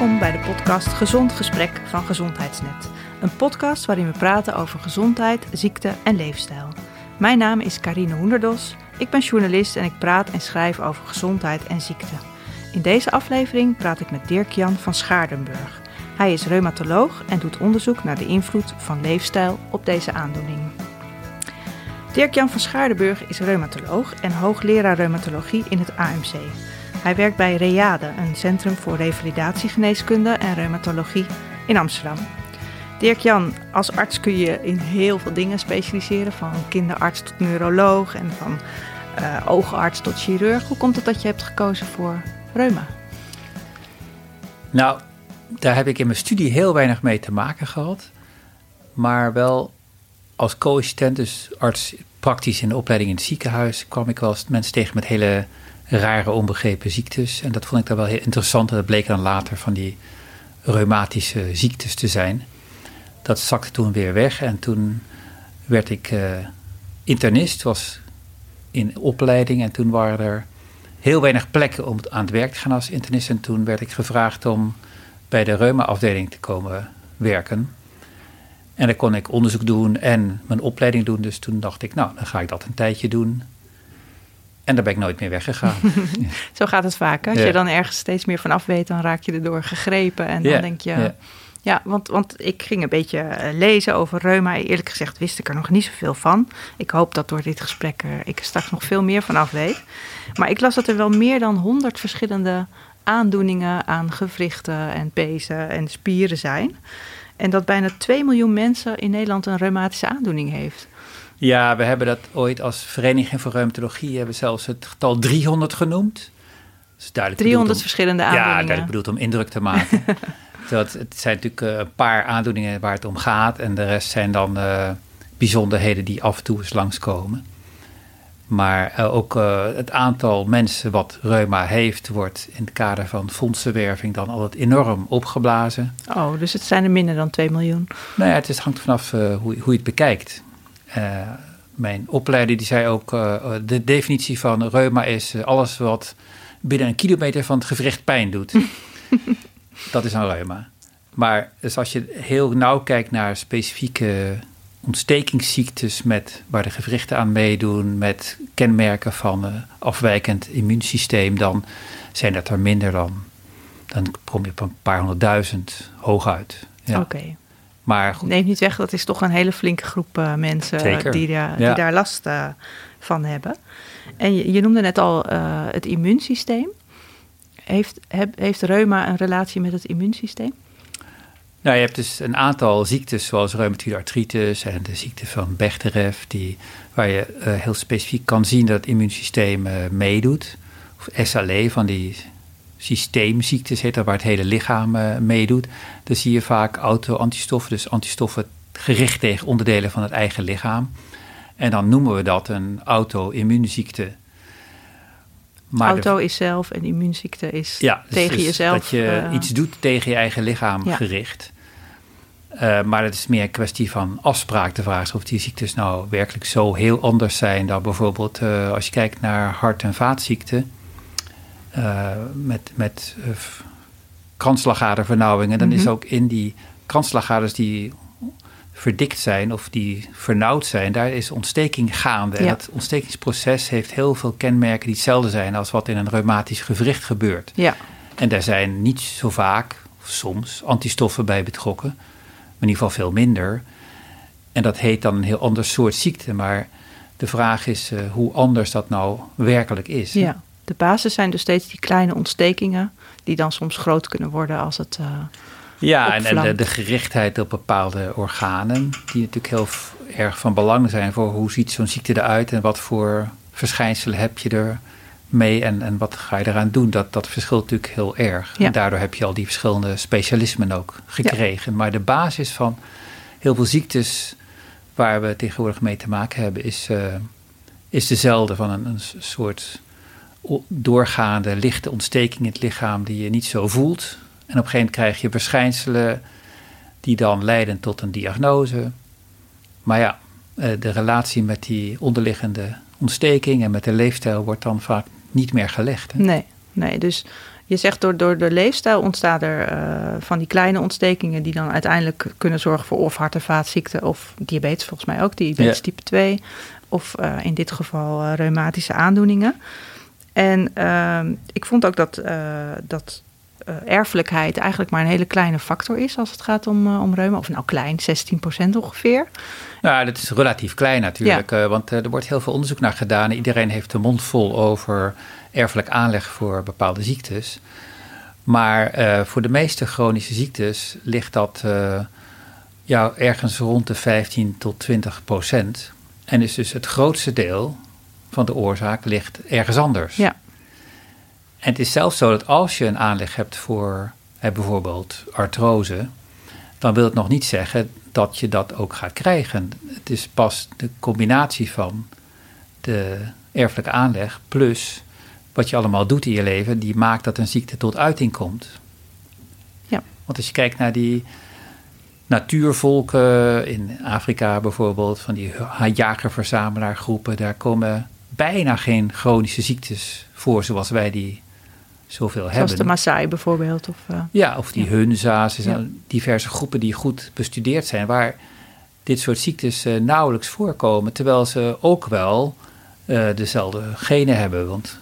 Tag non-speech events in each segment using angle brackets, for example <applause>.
Welkom bij de podcast Gezond Gesprek van Gezondheidsnet. Een podcast waarin we praten over gezondheid, ziekte en leefstijl. Mijn naam is Karine Hoenderdos. Ik ben journalist en ik praat en schrijf over gezondheid en ziekte. In deze aflevering praat ik met Dirk-Jan van Schaardenburg. Hij is reumatoloog en doet onderzoek naar de invloed van leefstijl op deze aandoening. Dirk-Jan van Schaardenburg is reumatoloog en hoogleraar reumatologie in het AMC. Hij werkt bij READE, een centrum voor revalidatiegeneeskunde en reumatologie in Amsterdam. Dirk-Jan, als arts kun je in heel veel dingen specialiseren, van kinderarts tot neuroloog en van uh, oogarts tot chirurg. Hoe komt het dat je hebt gekozen voor reuma? Nou, daar heb ik in mijn studie heel weinig mee te maken gehad, maar wel als co-assistent, dus arts praktisch in de opleiding in het ziekenhuis, kwam ik wel eens mensen tegen met hele rare onbegrepen ziektes. En dat vond ik dan wel heel interessant. En dat bleek dan later van die reumatische ziektes te zijn. Dat zakte toen weer weg. En toen werd ik uh, internist, was in opleiding. En toen waren er heel weinig plekken om aan het werk te gaan als internist. En toen werd ik gevraagd om bij de reuma-afdeling te komen werken. En dan kon ik onderzoek doen en mijn opleiding doen. Dus toen dacht ik, nou, dan ga ik dat een tijdje doen. En daar ben ik nooit meer weggegaan. <laughs> Zo gaat het vaak. Als je dan ergens steeds meer vanaf weet, dan raak je erdoor gegrepen. En dan denk je. Ja, want, want ik ging een beetje eh, lezen over reuma. Eerlijk gezegd wist ik er nog niet zoveel van. Ik hoop dat door dit gesprek uh, ik er straks nog veel meer van af weet. Maar ik las dat er wel meer dan 100 verschillende aandoeningen aan gewrichten en pezen en spieren zijn. En dat bijna 2 miljoen mensen in Nederland een reumatische aandoening heeft. Ja, we hebben dat ooit als Vereniging voor Reumatologie hebben zelfs het getal 300 genoemd. Dus 300 verschillende aandoeningen. Ja, duidelijk bedoeld om indruk te maken. <laughs> dat, het zijn natuurlijk eh, een paar aandoeningen waar het om gaat. En de rest zijn dan uh, bijzonderheden die af en toe eens langskomen. Maar uh, ook het aantal mensen wat reuma heeft, wordt in het kader van fondsenwerving dan altijd enorm opgeblazen. Oh, dus het zijn er minder dan 2 miljoen? Nou ja, het is, hangt vanaf hoe, hoe je het bekijkt. Uh, mijn opleider die zei ook, uh, de definitie van reuma is alles wat binnen een kilometer van het gewricht pijn doet. <laughs> dat is een reuma. Maar dus als je heel nauw kijkt naar specifieke ontstekingsziektes met, waar de gewrichten aan meedoen, met kenmerken van uh, afwijkend immuunsysteem, dan zijn dat er minder dan. Dan kom je op een paar honderdduizend hooguit. Ja. Oké. Maar goed. Neemt niet weg, dat is toch een hele flinke groep uh, mensen die, die daar last uh, van hebben. En je, je noemde net al uh, het immuunsysteem. Heeft, heb, heeft reuma een relatie met het immuunsysteem? Nou, je hebt dus een aantal ziektes zoals reumatoïde artritis en de ziekte van Bechterew, die, waar je heel specifiek kan zien dat het immuunsysteem meedoet. Of SLE van die systeemziektes heet dat, waar het hele lichaam uh, meedoet. Dan zie je vaak auto-antistoffen, dus antistoffen gericht tegen onderdelen van het eigen lichaam. En dan noemen we dat een auto-immuunziekte. Auto is zelf en immuunziekte is ja, dus tegen dus jezelf. Dat je uh, iets doet tegen je eigen lichaam ja. gericht. Uh, maar het is meer een kwestie van afspraak. De vraag is of die ziektes nou werkelijk zo heel anders zijn dan bijvoorbeeld als je kijkt naar hart- en vaatziekten. Uh, met, met uh, kransslagadervernauwingen, dan mm -hmm. is ook in die kransslagaders die verdikt zijn of die vernauwd zijn, daar is ontsteking gaande. Ja. En dat ontstekingsproces heeft heel veel kenmerken die hetzelfde zijn als wat in een reumatisch gewricht gebeurt. Ja. En daar zijn niet zo vaak, of soms, antistoffen bij betrokken, maar in ieder geval veel minder. En dat heet dan een heel ander soort ziekte, maar de vraag is uh, hoe anders dat nou werkelijk is. Ja. De basis zijn dus steeds die kleine ontstekingen, die dan soms groot kunnen worden als het. Uh, ja, en, en de, de, gerichtheid op bepaalde organen, die natuurlijk heel erg van belang zijn voor hoe ziet zo'n ziekte eruit en wat voor verschijnselen heb je er mee en, en wat ga je eraan doen. Dat, dat verschilt natuurlijk heel erg. Ja. En daardoor heb je al die verschillende specialismen ook gekregen. Ja. Maar de basis van heel veel ziektes waar we tegenwoordig mee te maken hebben, is, uh, is dezelfde van een, een soort doorgaande lichte ontsteking in het lichaam die je niet zo voelt. En op een gegeven moment krijg je verschijnselen die dan leiden tot een diagnose. Maar ja, eh, de relatie met die onderliggende ontsteking en met de leefstijl wordt dan vaak niet meer gelegd. Hè? Nee, nee, dus Je zegt door, door de leefstijl ontstaan er eh, van die kleine ontstekingen die dan uiteindelijk kunnen zorgen voor of hart- en vaatziekten of diabetes volgens mij ook, diabetes type 2 of uh, in dit geval uh, reumatische aandoeningen. En ehm, ik vond ook dat, dat erfelijkheid eigenlijk maar een hele kleine factor is als het gaat om, om reuma. Of nou klein, 16% ongeveer. Nou, dat is relatief klein natuurlijk, ja. want er wordt heel veel onderzoek naar gedaan. Iedereen heeft de mond vol over erfelijk aanleg voor bepaalde ziektes. Maar uh, voor de meeste chronische ziektes ligt dat uh, ja, ergens rond de 15 tot 20 procent. En is dus het grootste deel van de oorzaak ligt ergens anders. Ja. En het is zelfs zo dat als je een aanleg hebt voor bijvoorbeeld artrose, dan wil het nog niet zeggen dat je dat ook gaat krijgen. Het is pas de combinatie van de erfelijke aanleg plus wat je allemaal doet in je leven, die maakt dat een ziekte tot uiting komt. Ja. Want als je kijkt naar die natuurvolken in Afrika bijvoorbeeld, van die jager-verzamelaargroepen, daar komen bijna geen chronische ziektes voor zoals wij die zoveel hebben. Zoals de Maasai bijvoorbeeld. Of, uh, ja, of die ja. Hunza's. Er zijn ja. diverse groepen die goed bestudeerd zijn, waar dit soort ziektes uh, nauwelijks voorkomen, terwijl ze ook wel uh, dezelfde genen hebben. Want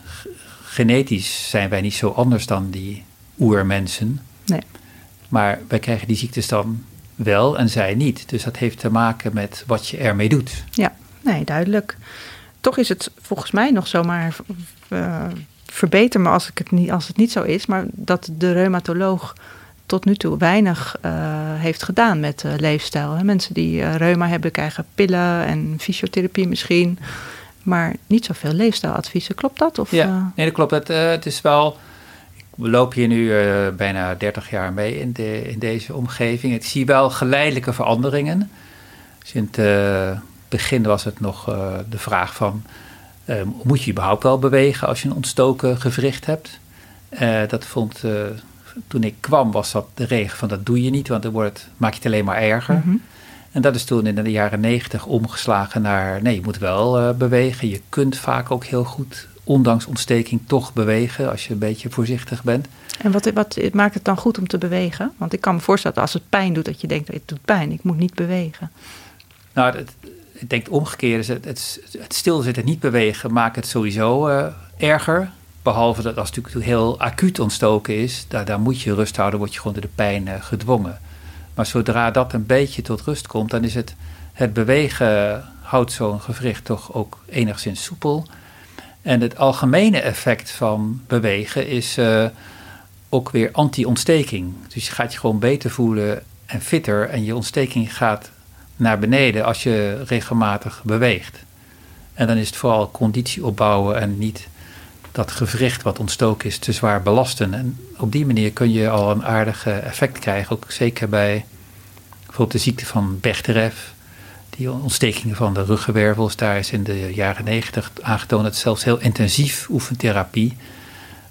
genetisch zijn wij niet zo anders dan die oermensen. Nee. Maar wij krijgen die ziektes dan wel en zij niet. Dus dat heeft te maken met wat je ermee doet. Ja, nee, duidelijk. Toch is het volgens mij nog zomaar. Uh, verbeter me als, ik het niet, als het niet zo is, maar dat de reumatoloog tot nu toe weinig uh, heeft gedaan met uh, leefstijl. Hè. Mensen die reuma hebben, krijgen pillen en fysiotherapie misschien maar niet zoveel leefstijladviezen. Klopt dat? Of, ja, nee, dat klopt. Het, het is wel. We lopen hier nu bijna 30 jaar mee in, de, in deze omgeving. Ik zie wel geleidelijke veranderingen. In het begin was het nog de vraag van... moet je überhaupt wel bewegen als je een ontstoken gewricht hebt? dat vond... toen ik kwam was dat de regel van dat doe je niet, want dan wordt, maak je het alleen maar erger. Mm -hmm. En dat is toen in de jaren negentig omgeslagen naar, nee, je moet wel bewegen. Je kunt vaak ook heel goed, ondanks ontsteking, toch bewegen als je een beetje voorzichtig bent. En wat, wat maakt het dan goed om te bewegen? Want ik kan me voorstellen dat als het pijn doet, dat je denkt, het doet pijn, ik moet niet bewegen. Nou, het, ik denk het omgekeerde. Het, het, het stilzitten, niet bewegen, maakt het sowieso uh, erger. Behalve dat als het natuurlijk heel acuut ontstoken is, daar, moet je rust houden, word je gewoon door de pijn uh, gedwongen. Maar zodra dat een beetje tot rust komt, dan is het, het bewegen houdt zo'n gewricht toch ook enigszins soepel. En het algemene effect van bewegen is uh, ook weer anti-ontsteking. Dus je gaat je gewoon beter voelen en fitter en je ontsteking gaat naar beneden als je regelmatig beweegt. En dan is het vooral conditie opbouwen en niet dat gewricht wat ontstoken is te zwaar belasten. En op die manier kun je al een aardig effect krijgen. Ook zeker bij bijvoorbeeld de ziekte van Bechterew. Die ontstekingen van de ruggenwervels. Daar is in de jaren negentig aangetoond dat zelfs heel intensief oefentherapie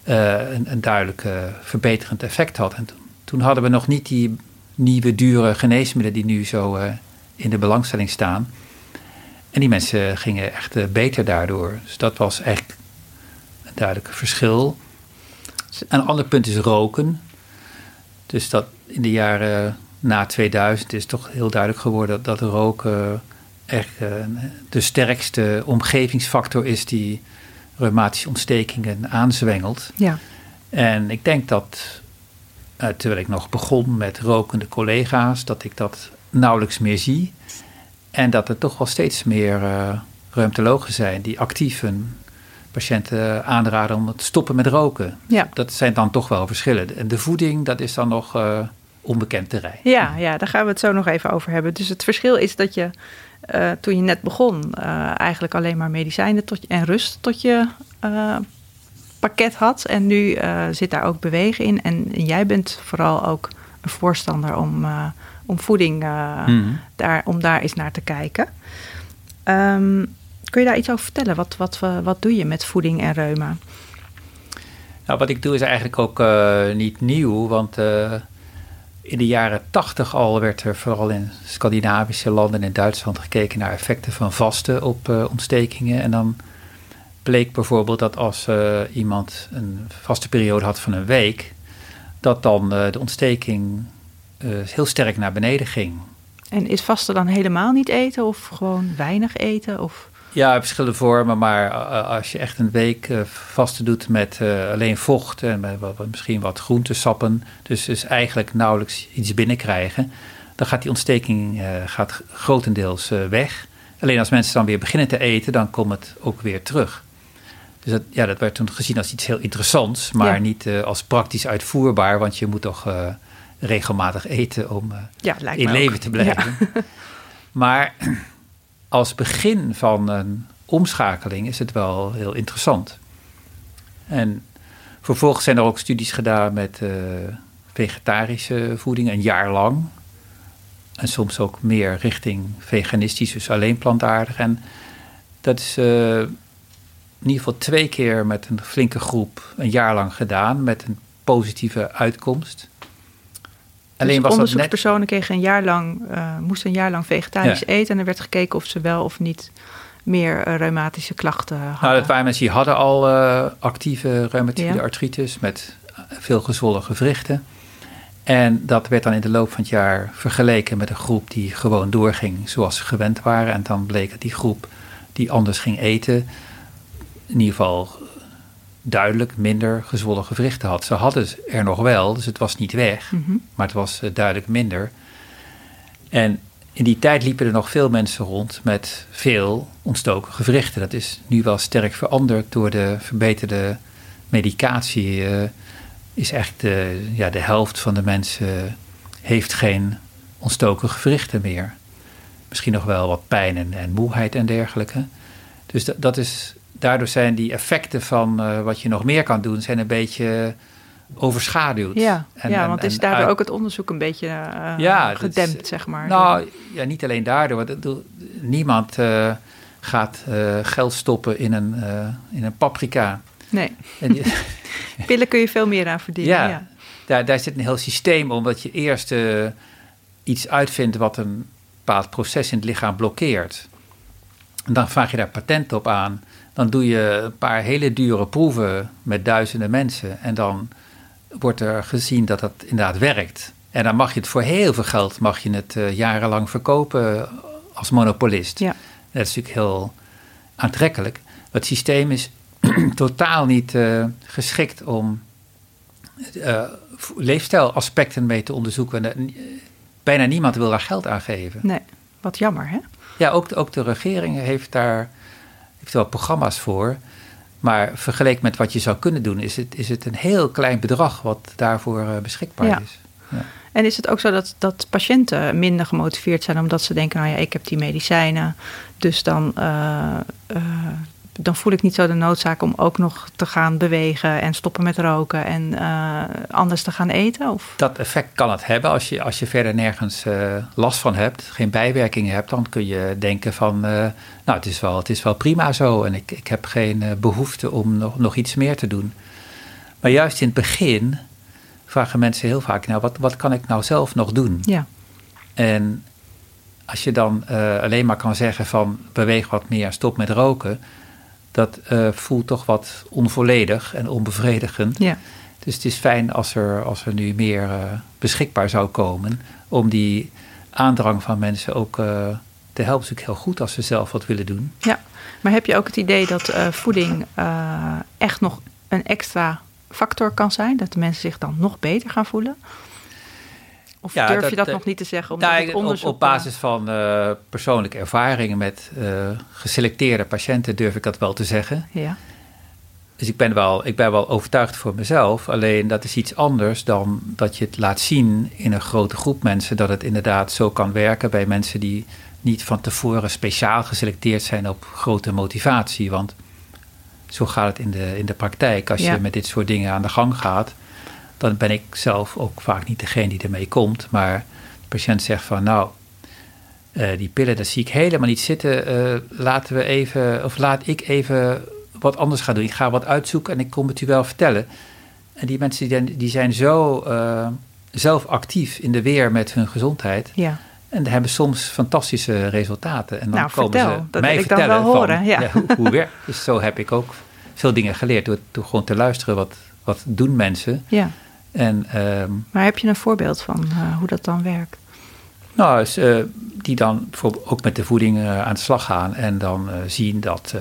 uh, een, een duidelijk verbeterend effect had. En toen hadden we nog niet die nieuwe dure geneesmiddelen die nu zo uh, in de belangstelling staan. En die mensen gingen echt beter daardoor. Dus dat was echt een duidelijk verschil. Een ander punt is roken. Dus dat in de jaren na 2000 is toch heel duidelijk geworden dat roken echt de sterkste omgevingsfactor is die reumatische ontstekingen aanzwengelt. Ja. En ik denk dat, terwijl ik nog begon met rokende collega's, dat ik dat nauwelijks meer zie. En dat er toch wel steeds meer uh, ruimtologen zijn die actief hun patiënten aanraden om te stoppen met roken. Ja. Dat zijn dan toch wel verschillen. En de voeding, dat is dan nog uh, onbekend terrein. Ja, ja, daar gaan we het zo nog even over hebben. Dus het verschil is dat je uh, toen je net begon eigenlijk alleen maar medicijnen tot, en rust tot je pakket had. En nu zit daar ook bewegen in. En, en, jij bent vooral ook een voorstander om, om voeding, mm. daar, om daar eens naar te kijken. Um, kun je daar iets over vertellen? Wat, wat, wat doe je met voeding en reuma? Nou, wat ik doe is eigenlijk ook uh, niet nieuw, want uh, in de jaren tachtig al werd er vooral in Scandinavische landen en in Duitsland gekeken naar effecten van vasten op uh, ontstekingen. En dan bleek bijvoorbeeld dat als iemand een vaste periode had van een week, dat dan de ontsteking heel sterk naar beneden ging. En is vasten dan helemaal niet eten of gewoon weinig eten? Of? Ja, verschillende vormen, maar als je echt een week vasten doet met alleen vocht en met misschien wat groentesappen, dus, dus eigenlijk nauwelijks iets binnenkrijgen, dan gaat die ontsteking gaat grotendeels weg. Alleen als mensen dan weer beginnen te eten, dan komt het ook weer terug. Dus dat, ja, dat werd toen gezien als iets heel interessants, maar niet als praktisch uitvoerbaar, want je moet toch regelmatig eten om ja, in leven ook. te blijven. Ja. <laughs> maar als begin van een omschakeling is het wel heel interessant. En vervolgens zijn er ook studies gedaan met vegetarische voeding, een jaar lang. En soms ook meer richting veganistisch, dus alleen plantaardig. En dat is uh, in ieder geval twee keer met een flinke groep een jaar lang gedaan, met een positieve uitkomst. Alleen dus was onderzoekspersonen net... kregen een jaar lang, uh, moesten een jaar lang vegetarisch eten en er werd gekeken of ze wel of niet meer uh, reumatische klachten hadden. Nou, dat waren mensen die hadden al actieve reumatoïde ja. artritis met veel gezwollen gewrichten. En dat werd dan in de loop van het jaar vergeleken met een groep die gewoon doorging zoals ze gewend waren. En dan bleek dat die groep die anders ging eten, in ieder geval duidelijk minder gezwollen gewrichten had. Ze hadden er nog wel, dus het was niet weg, mhm. maar het was eh, duidelijk minder. En in die tijd liepen er nog veel mensen rond met veel ontstoken gewrichten. Dat is nu wel sterk veranderd door de verbeterde medicatie. Uh, is echt de, ja, de helft van de mensen heeft geen ontstoken gewrichten meer. Misschien nog wel wat pijn en, en moeheid en dergelijke. Dus dat, dat is, daardoor zijn die effecten van uh, wat je nog meer kan doen, zijn een beetje overschaduwd. Ja, en, ja want is daardoor ook het onderzoek een beetje uh, ja, gedempt, is, zeg maar. Nou, ja, niet alleen daardoor. Want niemand uh, gaat geld stoppen in een, in een paprika. Nee. Die, <laughs> Pillen kun je veel meer aan verdienen. Ja, ja. Daar, daar zit een heel systeem om dat je eerst iets uitvindt wat een bepaald proces in het lichaam blokkeert. En dan vraag je daar patent op aan. Dan doe je een paar hele dure proeven met duizenden mensen. En dan wordt er gezien dat dat inderdaad werkt. En dan mag je het voor heel veel geld mag je het uh, jarenlang verkopen als monopolist. Ja. Dat is natuurlijk heel aantrekkelijk. Het systeem is <clears throat> totaal niet uh, geschikt om uh, leefstijlaspecten mee te onderzoeken. En, bijna niemand wil daar geld aan geven. Nee, wat jammer hè? Ja, ook, ook de regering heeft daar heeft wel programma's voor. Maar vergeleken met wat je zou kunnen doen, is het, is het een heel klein bedrag wat daarvoor beschikbaar ja. is. Ja. En is het ook zo dat, dat patiënten minder gemotiveerd zijn omdat ze denken, nou ja, ik heb die medicijnen, dus dan dan voel ik niet zo de noodzaak om ook nog te gaan bewegen en stoppen met roken en uh, anders te gaan eten? Of? Dat effect kan het hebben. Als je, als je verder nergens uh, last van hebt, geen bijwerkingen hebt, dan kun je denken van, uh, nou het is, wel, het is wel prima zo en ik, ik heb geen behoefte om nog, nog iets meer te doen. Maar juist in het begin vragen mensen heel vaak, nou wat, wat kan ik nou zelf nog doen? Ja. En als je dan alleen maar kan zeggen van beweeg wat meer, stop met roken, dat uh, voelt toch wat onvolledig en onbevredigend. Ja. Dus het is fijn als er, als er nu meer uh, beschikbaar zou komen om die aandrang van mensen ook uh, te helpen. is natuurlijk heel goed als ze zelf wat willen doen. Ja, maar heb je ook het idee dat voeding echt nog een extra factor kan zijn? Dat de mensen zich dan nog beter gaan voelen? Of ja, durf je dat nog niet te zeggen? Omdat nou, onderzoek, op, op, basis van uh, persoonlijke ervaringen met uh, geselecteerde patiënten durf ik dat wel te zeggen. Ja. Dus ik ben, wel, ik ben wel overtuigd voor mezelf. Alleen dat is iets anders dan dat je het laat zien in een grote groep mensen. Dat het inderdaad zo kan werken bij mensen die niet van tevoren speciaal geselecteerd zijn op grote motivatie. Want zo gaat het in de, in de praktijk. Als je met dit soort dingen aan de gang gaat dan ben ik zelf ook vaak niet degene die ermee komt. Maar de patiënt zegt van nou, uh, die pillen, dat zie ik helemaal niet zitten. Uh, laten we even, of laat ik even wat anders gaan doen. Ik ga wat uitzoeken en ik kom het u wel vertellen. En die mensen die, die zijn zo uh, zelf actief in de weer met hun gezondheid. Ja. En hebben soms fantastische resultaten. En dan Nou, komen vertel. ze Dat mij ik dan vertellen wel van, horen, ja. hoe, hoe werkt Dus zo heb ik ook veel dingen geleerd. Door, door gewoon te luisteren, wat, wat doen mensen. Ja. En ehm, Maar heb je een voorbeeld van eh, hoe dat dan werkt? nou, eh, die dan bijvoorbeeld ook met de voeding eh, aan de slag gaan. En dan zien dat,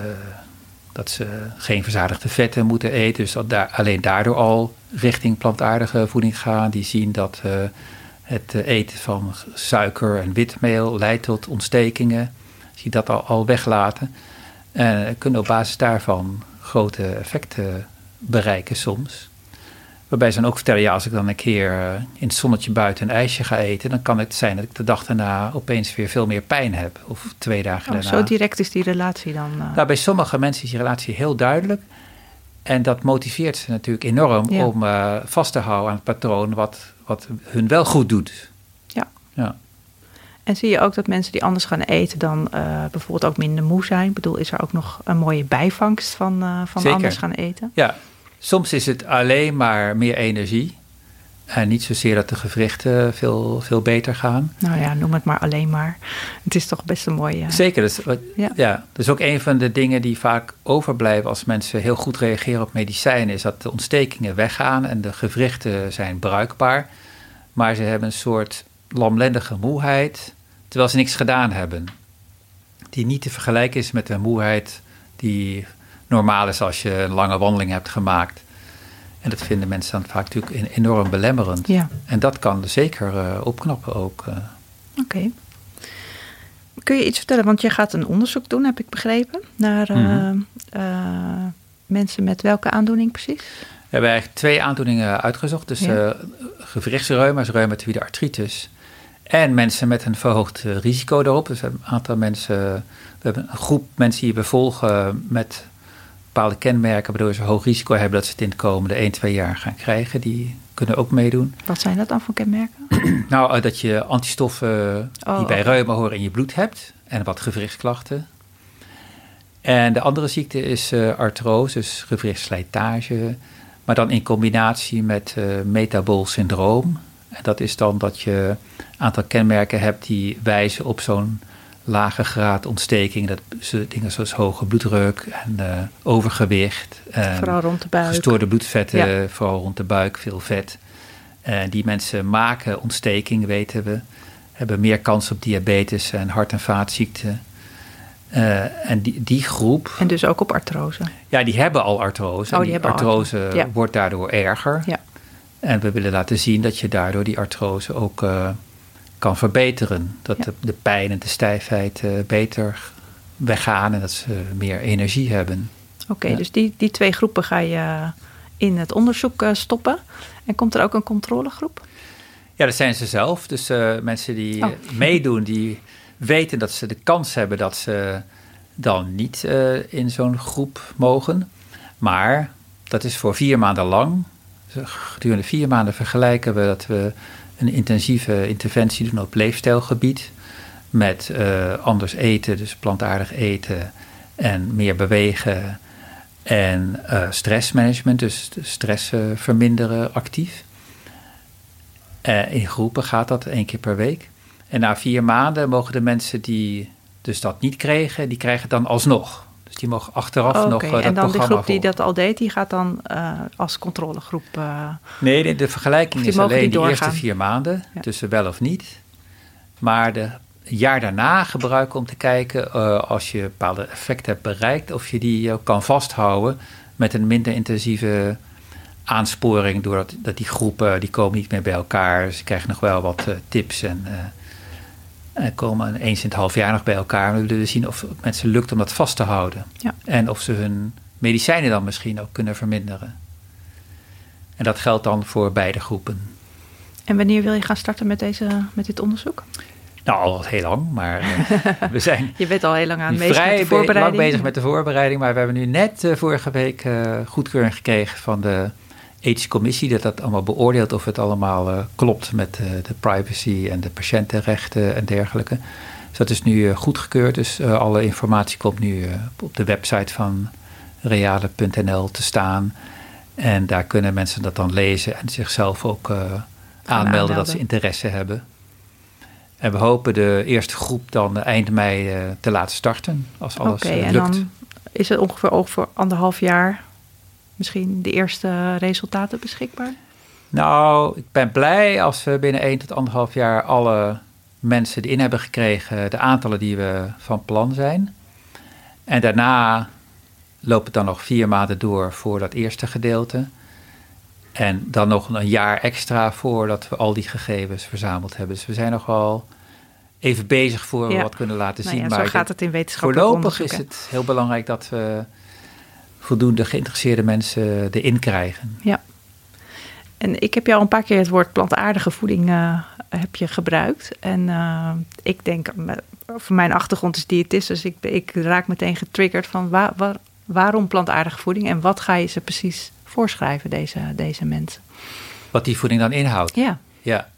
dat ze geen verzadigde vetten moeten eten. Dus dat daar, alleen daardoor al richting plantaardige voeding gaan. Die zien dat het eten van suiker en witmeel leidt tot ontstekingen. Die dat al, al weglaten. En kunnen op basis daarvan grote effecten bereiken soms. Waarbij ze dan ook vertellen, ja, als ik dan een keer eh, in het zonnetje buiten een ijsje ga eten, dan kan het zijn dat ik de dag daarna opeens weer veel meer pijn heb. Of twee dagen Oh, daarna. zo direct is die relatie dan. eh, Nou, bij sommige mensen is die relatie heel duidelijk. En dat motiveert ze natuurlijk enorm Ja. om eh, vast te houden aan het patroon wat, wat hun wel goed doet. Ja. ja. En zie je ook dat mensen die anders gaan eten dan bijvoorbeeld ook minder moe zijn? Ik bedoel, is er ook nog een mooie bijvangst van, van Zeker. anders gaan eten? Ja, soms is het alleen maar meer energie. En niet zozeer dat de gewrichten veel, veel beter gaan. Nou ja, noem het maar alleen maar. Het is toch best een mooie... Zeker. Dat is, wat- Ja. ja. dat is ook een van de dingen die vaak overblijven als mensen heel goed reageren op medicijnen. Is dat de ontstekingen weggaan en de gewrichten zijn bruikbaar. Maar ze hebben een soort lamlendige moeheid, terwijl ze niks gedaan hebben. Die niet te vergelijken is met de moeheid die normaal is als je een lange wandeling hebt gemaakt. En dat vinden mensen dan vaak natuurlijk enorm belemmerend. Ja, En dat kan zeker eh, opknappen ook. eh. oké. Kun je iets vertellen? Want je gaat een onderzoek doen, heb ik begrepen, naar eh, Mhm. mensen met welke aandoening precies? We hebben eigenlijk twee aandoeningen uitgezocht. Dus Ja. eh gewrichtsreuma, dus reumatoïde artritis. En mensen met een verhoogd risico daarop. Dus een aantal mensen... We hebben een groep mensen die we volgen met bepaalde kenmerken... waardoor ze hoog risico hebben dat ze het in de komende 1, 2 jaar gaan krijgen. Die kunnen ook meedoen. Wat zijn dat dan voor kenmerken? <clears throat> Nou, eh, dat je antistoffen Oh, die bij oké. reuma horen in je bloed hebt. En wat gewrichtsklachten. En de andere ziekte is eh artrose, dus gewrichtsslijtage. Maar dan in combinatie met eh metabool syndroom. En dat is dan dat je een aantal kenmerken hebt die wijzen op zo'n lage graad ontsteking. Dat ze dingen zoals hoge bloeddruk en eh, overgewicht. En Vooral rond de buik. Gestoorde bloedvetten, Ja. vooral rond de buik, veel vet. En die mensen maken ontsteking, weten we. Hebben meer kans op diabetes en hart- en vaatziekten. Eh, en die, die groep, En dus ook op artrose. ja, die hebben al artrose. Oh, en die artrose artrose, ja. wordt daardoor erger. Ja. En we willen laten zien dat je daardoor die artrose ook eh, kan verbeteren. Dat Ja. de, de pijn en de stijfheid eh, beter weggaan en dat ze meer energie hebben. Oké, Ja. dus die, die twee groepen ga je in het onderzoek eh, stoppen. En komt er ook een controlegroep? Ja, dat zijn ze zelf. Dus eh, mensen die Oh. meedoen, die weten dat ze de kans hebben dat ze dan niet in zo'n groep mogen. Maar dat is voor vier maanden lang. Dus Gedurende vier maanden vergelijken we dat we een intensieve interventie doen op leefstijlgebied. Met eh, anders eten, dus plantaardig eten en meer bewegen. En eh, stressmanagement, dus stress eh, verminderen actief. In groepen gaat dat één keer per week. En na vier maanden mogen de mensen die dus dat niet kregen, die krijgen het dan alsnog. Dus die mogen achteraf Oké, nog eh, dat en dan die programma groep die dat al deed, die gaat dan eh, als controlegroep. eh, Nee, de, de vergelijking is alleen de eerste vier maanden, Ja. tussen wel of niet. Maar de jaar daarna gebruiken om te kijken, als je bepaalde effecten hebt bereikt, of je die ook kan vasthouden met een minder intensieve aansporing, doordat dat die groepen die komen niet meer bij elkaar. Ze krijgen nog wel wat tips en, en komen eens in het half jaar nog bij elkaar. We willen zien of het mensen lukt om dat vast te houden. Ja. En of ze hun medicijnen dan misschien ook kunnen verminderen. En dat geldt dan voor beide groepen. En wanneer wil je gaan starten met, deze, met dit onderzoek? Nou, al heel lang, maar eh, <laughs> we zijn Je bent al heel lang aan nu bezig met de be- voorbereiding. lang bezig met de voorbereiding. Maar we hebben nu net eh, vorige week eh, goedkeuring gekregen van de ethische commissie. Dat dat allemaal beoordeelt of het allemaal eh, klopt met eh, de privacy en de patiëntenrechten en dergelijke. Dus dat is nu eh, goedgekeurd. Dus alle informatie komt nu op de website van reale.nl te staan. En daar kunnen mensen dat dan lezen en zichzelf ook eh, aanmelden dat aanmelden. ze interesse hebben. En we hopen de eerste groep dan eind mei te laten starten, als alles Oké, uh, en lukt. dan is het ongeveer ook voor anderhalf jaar misschien de eerste resultaten beschikbaar? Nou, ik ben blij als we binnen 1 tot anderhalf jaar alle mensen die in hebben gekregen, de aantallen die we van plan zijn. En daarna loopt het dan nog vier maanden door voor dat eerste gedeelte. En dan nog een jaar extra voordat we al die gegevens verzameld hebben. Dus we zijn nog wel even bezig voor we Ja. wat kunnen laten Nou zien. ja, zo maar gaat het in wetenschappelijk voorlopig is het heel belangrijk dat we voldoende geïnteresseerde mensen erin krijgen. Ja. En ik heb jou een paar keer het woord plantaardige voeding eh, heb je gebruikt. En eh, ik denk, voor mijn achtergrond is diëtist, dus ik, ik raak meteen getriggerd van wa- wa- waarom plantaardige voeding en wat ga je ze precies voorschrijven, deze, deze mensen? Wat die voeding dan inhoudt. Ja. Ja.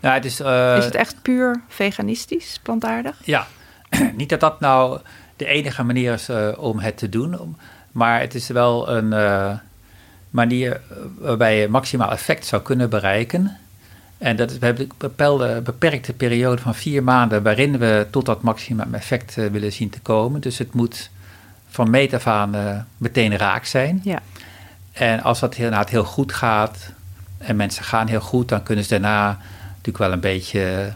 Nou, het is, eh, is het echt puur veganistisch, plantaardig? Ja, <clears throat> niet dat dat nou de enige manier is om het te doen, om- maar het is wel een eh, manier waarbij je maximaal effect zou kunnen bereiken. En dat is, we hebben een bepaalde beperkte periode van vier maanden waarin we tot dat maximum effect eh, willen zien te komen. Dus het moet van meet af aan eh, meteen raak zijn. Ja. En als dat inderdaad heel goed gaat en mensen gaan heel goed, dan kunnen ze daarna natuurlijk wel een beetje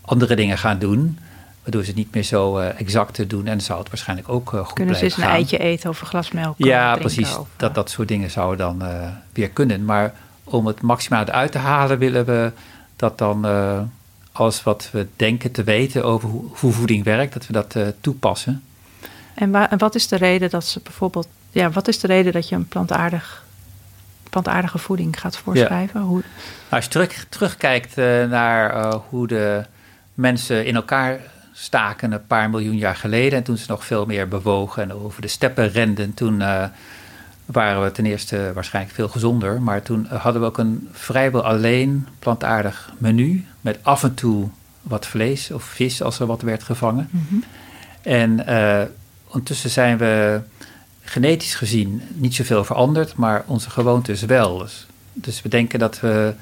andere dingen gaan doen. Waardoor ze het niet meer zo eh, exact te doen en zou het waarschijnlijk ook eh, goed Kunnen ze eens blijven een eitje eten of een glas melk? eh, Ja, drinken precies. of, dat, eh, dat soort dingen zouden dan eh, weer kunnen. Maar om het maximaal eruit te halen, willen we dat dan eh, alles wat we denken te weten over hoe, hoe voeding werkt, dat we dat eh, toepassen. En, wa- en wat is de reden dat ze bijvoorbeeld, ja, wat is de reden dat je een plantaardig, plantaardige voeding gaat voorschrijven? Hoe, Nou, als je terug, terugkijkt eh, naar eh, hoe de mensen in elkaar staken een paar miljoen jaar geleden. En toen ze nog veel meer bewogen en over de steppen renden. Toen eh, waren we ten eerste waarschijnlijk veel gezonder. Maar toen hadden we ook een vrijwel alleen plantaardig menu. Met af en toe wat vlees of vis als er wat werd gevangen. Mhm. En eh, ondertussen zijn we genetisch gezien niet zoveel veranderd, maar onze gewoontes wel. Dus, dus we denken dat we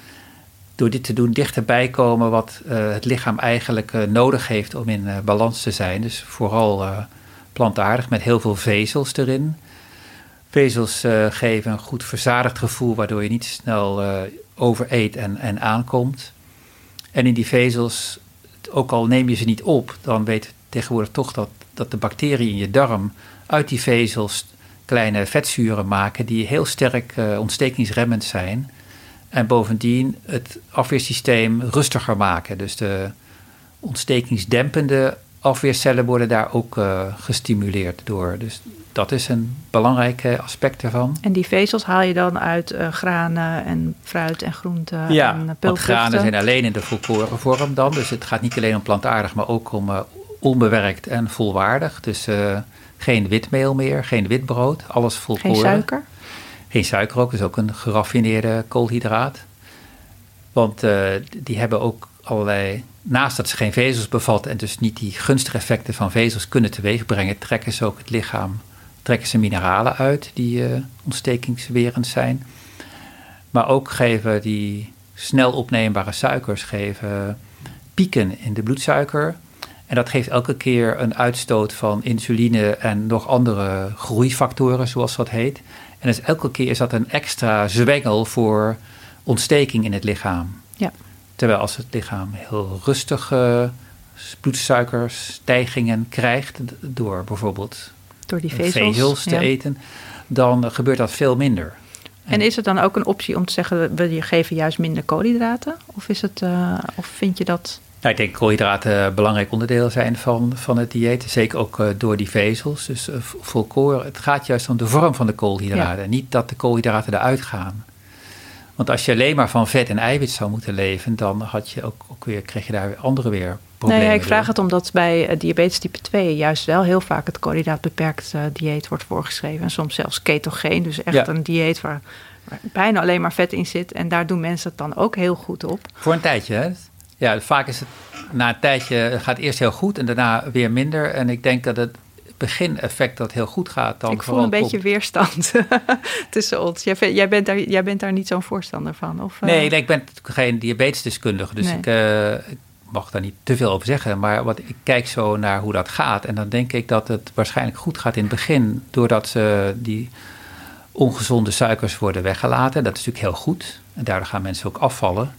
door dit te doen dichterbij komen wat eh, het lichaam eigenlijk eh, nodig heeft om in eh, balans te zijn. Dus vooral plantaardig met heel veel vezels erin. Vezels geven een goed verzadigd gevoel, waardoor je niet snel overeet en, en aankomt. En in die vezels, ook al neem je ze niet op, dan weet tegenwoordig toch dat, dat de bacteriën in je darm uit die vezels kleine vetzuren maken die heel sterk ontstekingsremmend zijn. En bovendien het afweersysteem rustiger maken. Dus de ontstekingsdempende afweercellen worden daar ook eh, gestimuleerd door. Dus dat is een belangrijk aspect ervan. En die vezels haal je dan uit eh, granen en fruit en groenten en eh, want peulvruchten? granen zijn alleen in de volkoren vorm dan. Dus het gaat niet alleen om plantaardig, maar ook om onbewerkt en volwaardig. Dus geen witmeel meer, geen witbrood, alles volkoren. Geen suiker? Geen suiker ook, dus ook een geraffineerde koolhydraat. Want eh, die hebben ook allerlei, naast dat ze geen vezels bevatten en dus niet die gunstige effecten van vezels kunnen teweegbrengen, trekken ze ook het lichaam, trekken ze mineralen uit die eh, ontstekingswerend zijn. Maar ook geven die snel opneembare suikers geven pieken in de bloedsuiker. En dat geeft elke keer een uitstoot van insuline en nog andere groeifactoren, zoals dat heet. En dus elke keer is dat een extra zwengel voor ontsteking in het lichaam. Ja. Terwijl als het lichaam heel rustige bloedsuikerstijgingen krijgt door bijvoorbeeld Door die vezels? vezels te ja. eten, dan gebeurt dat veel minder. En is het dan ook een optie om te zeggen, we geven juist minder koolhydraten? Of, is het, eh, of vind je dat... Nou, ik denk dat koolhydraten een belangrijk onderdeel zijn van, van het dieet. Zeker ook eh, door die vezels. Dus eh, volkoren, het gaat juist om de vorm van de koolhydraten. Niet dat de koolhydraten eruit gaan. Want als je alleen maar van vet en eiwit zou moeten leven, dan had je ook, ook weer, kreeg je daar weer andere weer problemen. Nee, ik vraag door. het omdat bij eh, diabetes type 2 juist wel heel vaak het koolhydraatbeperkt eh, dieet wordt voorgeschreven. En soms zelfs ketogeen, dus echt Ja. een dieet waar, waar bijna alleen maar vet in zit. En daar doen mensen het dan ook heel goed op. Voor een tijdje, hè? Ja, vaak is het na een tijdje gaat het eerst heel goed en daarna weer minder. En ik denk dat het begineffect dat heel goed gaat dan ik voel een beetje komt. weerstand <laughs> tussen ons. Jij, jij, bent daar, jij bent daar niet zo'n voorstander van? Of, eh? Nee, nee, ik ben geen diabetesdeskundige, dus Nee. ik, eh, ik mag daar niet te veel over zeggen, maar wat, ik kijk zo naar hoe dat gaat. En dan denk ik dat het waarschijnlijk goed gaat in het begin, doordat ze die ongezonde suikers worden weggelaten. Dat is natuurlijk heel goed. En daardoor gaan mensen ook afvallen.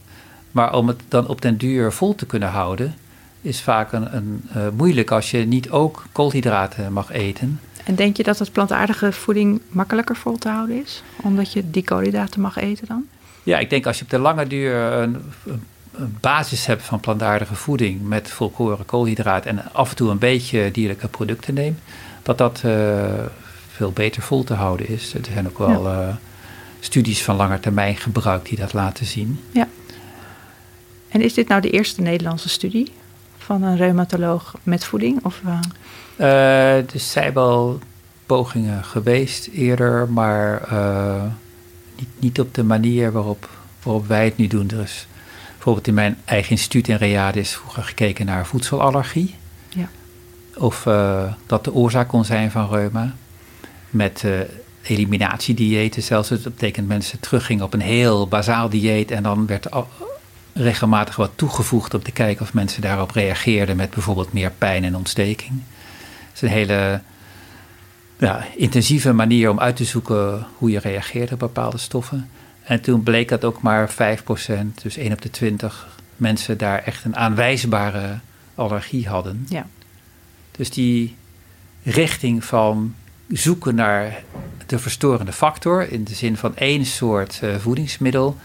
Maar om het dan op den duur vol te kunnen houden, is vaak een, een uh, moeilijk als je niet ook koolhydraten mag eten. En denk je dat het plantaardige voeding makkelijker vol te houden is? Omdat je die koolhydraten mag eten dan? Ja, ik denk als je op de lange duur een, een basis hebt van plantaardige voeding met volkoren koolhydraten en af en toe een beetje dierlijke producten neemt, dat dat uh, veel beter vol te houden is. Er zijn ook wel ja. uh, studies van langetermijn gebruik die dat laten zien. Ja. En is dit nou de eerste Nederlandse studie van een reumatoloog met voeding? Of, uh... Er zijn wel pogingen geweest eerder, maar uh, niet, niet, op de manier waarop, waarop wij het nu doen. Er is bijvoorbeeld in mijn eigen instituut in Reade is vroeger gekeken naar voedselallergie. Ja. Of uh, dat de oorzaak kon zijn van reuma. Met eliminatiediëten zelfs. Dat betekent mensen teruggingen op een heel bazaal dieet en dan werd regelmatig wat toegevoegd om te kijken of mensen daarop reageerden met bijvoorbeeld meer pijn en ontsteking. Het is een hele ja, intensieve manier om uit te zoeken hoe je reageert op bepaalde stoffen. En toen bleek dat ook maar 5%, dus 1 op de 20 mensen daar echt een aanwijsbare allergie hadden. Ja. Dus die richting van zoeken naar de verstorende factor in de zin van één soort uh, voedingsmiddel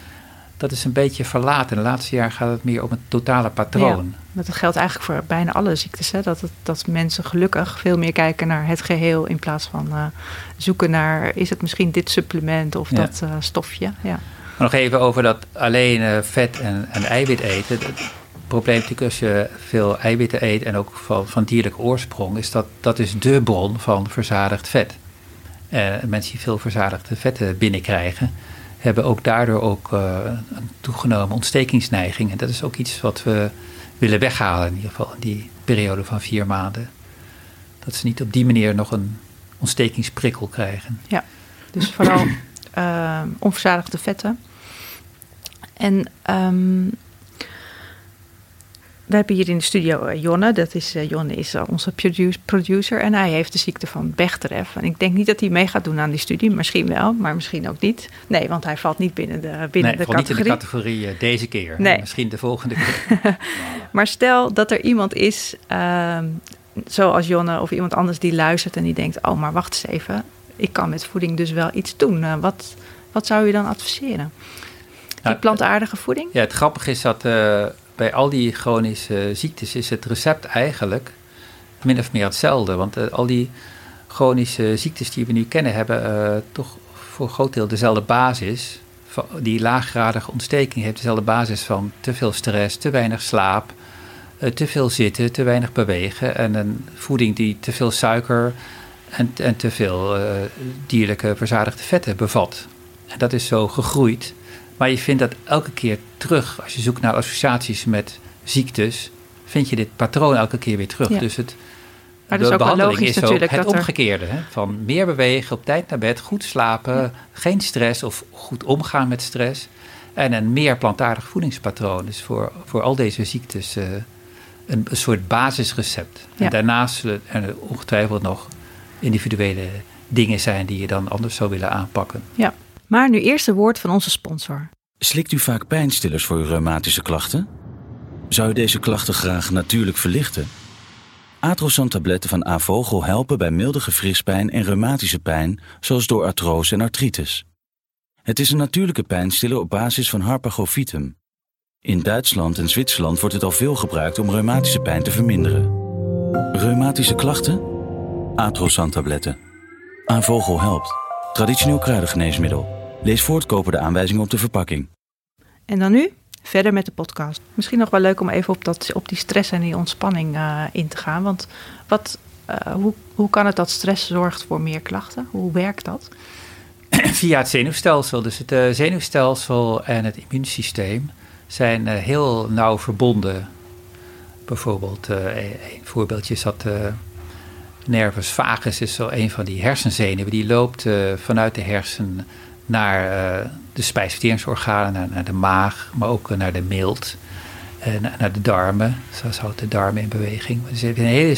dat is een beetje verlaten. De laatste jaar gaat het meer om het totale patroon. Ja, dat geldt eigenlijk voor bijna alle ziektes. Hè? Dat, het, dat mensen gelukkig veel meer kijken naar het geheel in plaats van uh, zoeken naar is het misschien dit supplement of ja. dat uh, stofje. Ja. Nog even over dat alleen uh, vet en, en, eiwit eten. Het probleem natuurlijk als je veel eiwitten eet en ook van, van dierlijke oorsprong, is dat dat is de bron van verzadigd vet. mensen die veel verzadigde vetten binnenkrijgen hebben ook daardoor ook uh, een toegenomen ontstekingsneiging. En dat is ook iets wat we willen weghalen, in ieder geval in die periode van vier maanden. Dat ze niet op die manier nog een ontstekingsprikkel krijgen. Ja, dus vooral uh, onverzadigde vetten. En um, we hebben hier in de studio uh, Jonne. Dat is, uh, Jonne is uh, onze producer en hij heeft de ziekte van Bechterew. En ik denk niet dat hij mee gaat doen aan die studie. Misschien wel, maar misschien ook niet. Nee, want hij valt niet binnen de, binnen nee, de categorie. niet in de categorie deze keer. Nee. Misschien de volgende keer. <laughs> maar stel dat er iemand is, ehm, zoals Jonne of iemand anders die luistert en die denkt... oh, maar wacht eens even, ik kan met voeding dus wel iets doen. wat, wat zou je dan adviseren? Die Nou, plantaardige voeding? Ja, het grappige is dat bij al die chronische ziektes is het recept eigenlijk min of meer hetzelfde. Want uh, al die chronische ziektes die we nu kennen, hebben uh, toch voor een groot deel dezelfde basis. Die laaggradige ontsteking heeft dezelfde basis van te veel stress, te weinig slaap, uh, te veel zitten, te weinig bewegen. En een voeding die te veel suiker en, en te veel dierlijke verzadigde vetten bevat. En dat is zo gegroeid. Maar je vindt dat elke keer terug. Als je zoekt naar associaties met ziektes, vind je dit patroon elke keer weer terug. Ja. Dus het, maar de dus behandeling is ook natuurlijk het er- omgekeerde. Hè? Van meer bewegen, op tijd naar bed, goed slapen, geen stress of goed omgaan met stress. En een meer plantaardig voedingspatroon. Dus voor, voor al deze ziektes eh, een, een soort basisrecept. Ja. En daarnaast zullen er ongetwijfeld nog individuele dingen zijn die je dan anders zou willen aanpakken. Ja. Maar nu eerst woord van onze sponsor. Slikt u vaak pijnstillers voor uw reumatische klachten? Zou u deze klachten graag natuurlijk verlichten? Atrosan-tabletten van Avogel helpen bij milde gewrichtspijn en reumatische pijn, zoals door artrose en artritis. Het is een natuurlijke pijnstiller op basis van Harpagofitum. In Duitsland en Zwitserland wordt het al veel gebruikt om reumatische pijn te verminderen. Reumatische klachten? Atrosan-tabletten. Avogel helpt. Traditioneel kruidengeneesmiddel. Lees voortkoper de aanwijzingen op de verpakking. En dan nu verder met de podcast. Misschien nog wel leuk om even op, dat, op die stress en die ontspanning uh, in te gaan. Want wat, uh, hoe, hoe kan het dat stress zorgt voor meer klachten? Hoe werkt dat? <clears throat> Via het zenuwstelsel. Dus het uh, zenuwstelsel en het immuunsysteem zijn heel nauw verbonden. Bijvoorbeeld, een voorbeeldje is dat nervus vagus is zo een van die hersenzenuwen. Die loopt vanuit de hersen naar uh, de spijsverteringsorganen, naar, naar, de maag, maar ook naar de milt. En naar de darmen, zo houdt de darmen in beweging. Dus er heel,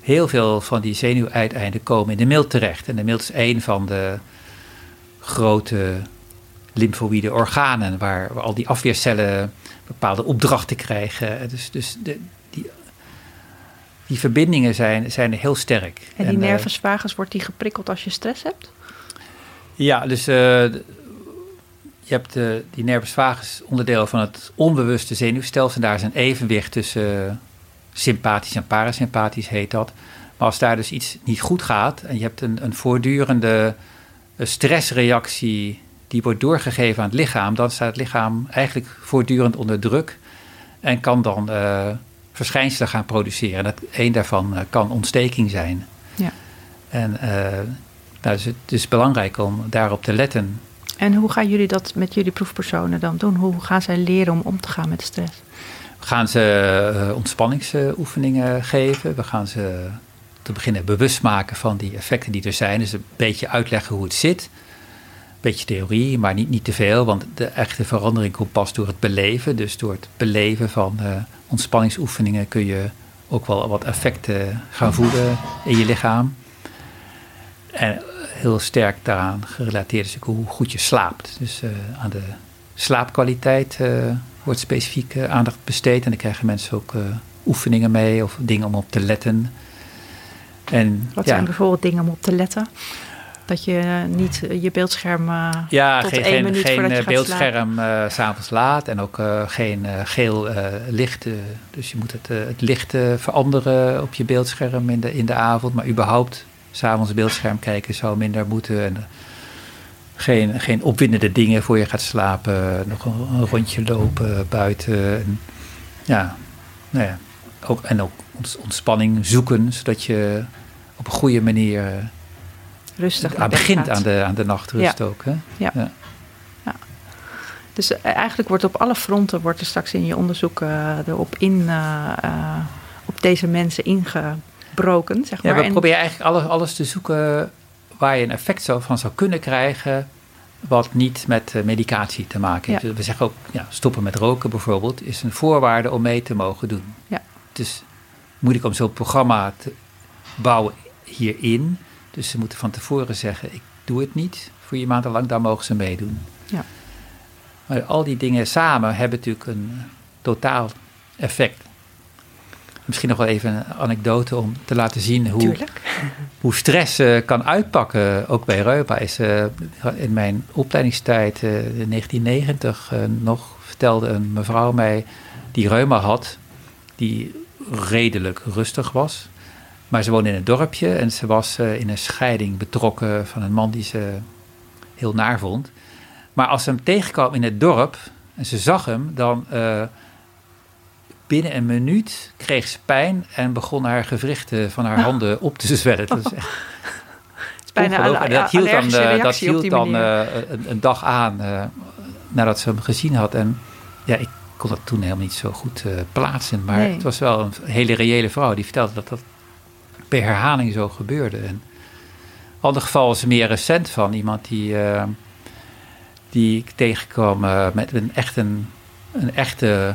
heel veel van die zenuwuiteinden komen in de milt terecht. En de milt is één van de grote lymfoïde organen, waar, al die afweercellen bepaalde opdrachten krijgen. Dus, dus de, die, die verbindingen zijn, zijn heel sterk. En die nervus vagus, wordt die geprikkeld als je stress hebt? Ja, dus uh, je hebt uh, die nervus vagus onderdeel van het onbewuste zenuwstelsel. En daar is een evenwicht tussen uh, sympathisch en parasympathisch, heet dat. Maar als daar dus iets niet goed gaat en je hebt een, een voortdurende stressreactie die wordt doorgegeven aan het lichaam, dan staat het lichaam eigenlijk voortdurend onder druk en kan dan uh, verschijnselen gaan produceren. Dat, een daarvan uh, kan ontsteking zijn. Ja. En uh, nou, dus het is belangrijk om daarop te letten. En hoe gaan jullie dat met jullie proefpersonen dan doen? Hoe gaan zij leren om om te gaan met stress? We gaan ze ontspanningsoefeningen geven. We gaan ze te beginnen bewust maken van die effecten die er zijn. Dus een beetje uitleggen hoe het zit beetje theorie, maar niet, niet te veel. Want de echte verandering komt pas door het beleven. Dus door het beleven van uh, ontspanningsoefeningen kun je ook wel wat effecten gaan voelen in je lichaam. En heel sterk daaraan gerelateerd is hoe goed je slaapt. Dus uh, aan de slaapkwaliteit uh, wordt specifiek aandacht besteed. En dan krijgen mensen ook oefeningen mee of dingen om op te letten. En, Wat zijn bijvoorbeeld dingen om op te letten? Dat je niet je beeldscherm ja, tot geen, één minuut geen beeldscherm uh, s'avonds laat en ook uh, geen geel licht. dus je moet het, het licht veranderen op je beeldscherm in de, in de avond. Maar überhaupt s'avonds beeldscherm kijken zou minder moeten. En, geen, geen opwindende dingen voor je gaat slapen. Nog een, een rondje lopen buiten. En, ja, nou ja. Ook, en ook ontspanning zoeken, zodat je op een goede manier rustig aan begint aan de, aan de nachtrust ook. Hè? Ja. ja. ja. Dus eh, eigenlijk wordt op alle fronten wordt er straks in je onderzoek uh, erop in, uh, op deze mensen Zeg maar. Ja, we proberen eigenlijk alles, alles te zoeken waar je een effect van zou kunnen krijgen wat niet met medicatie te maken heeft. Ja. We zeggen ook, ja, stoppen met roken bijvoorbeeld, is een voorwaarde om mee te mogen doen. Ja. Dus moeilijk om zo'n programma te bouwen hierin. Dus ze moeten van tevoren zeggen: ik doe het niet. Voor je maandenlang, daar mogen ze meedoen. Ja. Maar al die dingen samen hebben natuurlijk een totaal effect. Misschien nog wel even een anekdote om te laten zien hoe, hoe stress uh, kan uitpakken, ook bij reuma. Is, uh, in mijn opleidingstijd, uh, in 1990 nog, vertelde een mevrouw mij die reuma had, die redelijk rustig was. Maar ze woonde in een dorpje en ze was in een scheiding betrokken van een man die ze heel naar vond. Maar als ze hem tegenkwam in het dorp en ze zag hem, dan binnen een minuut kreeg ze pijn en begon haar gewrichten van haar handen op te zwellen. Dat is echt. bijna dat hield dan, uh, dat hield dan een, een, dag aan nadat ze hem gezien had. En ja, ik kon dat toen helemaal niet zo goed plaatsen. Maar nee. het was wel een hele reële vrouw die vertelde dat dat per herhaling zo gebeurde. En een ander geval is meer recent van iemand die, die ik tegenkwam met een, echt een, een echte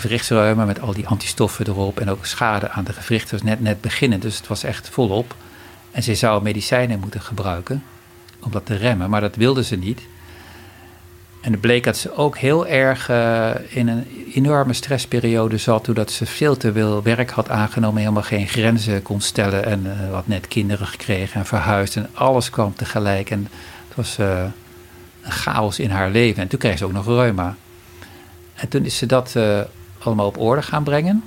gewrichtsreuma met al die antistoffen erop en ook schade aan de gewrichten. was net, net beginnen, dus het was echt volop. En ze zou medicijnen moeten gebruiken om dat te remmen, maar dat wilde ze niet. En het bleek dat ze ook heel erg uh, in een enorme stressperiode zat. Doordat ze veel te veel werk had aangenomen. Helemaal geen grenzen kon stellen. En uh, had net kinderen gekregen en verhuisd. En alles kwam tegelijk. En het was uh, een chaos in haar leven. En toen kreeg ze ook nog reuma. En toen is ze dat allemaal op orde gaan brengen.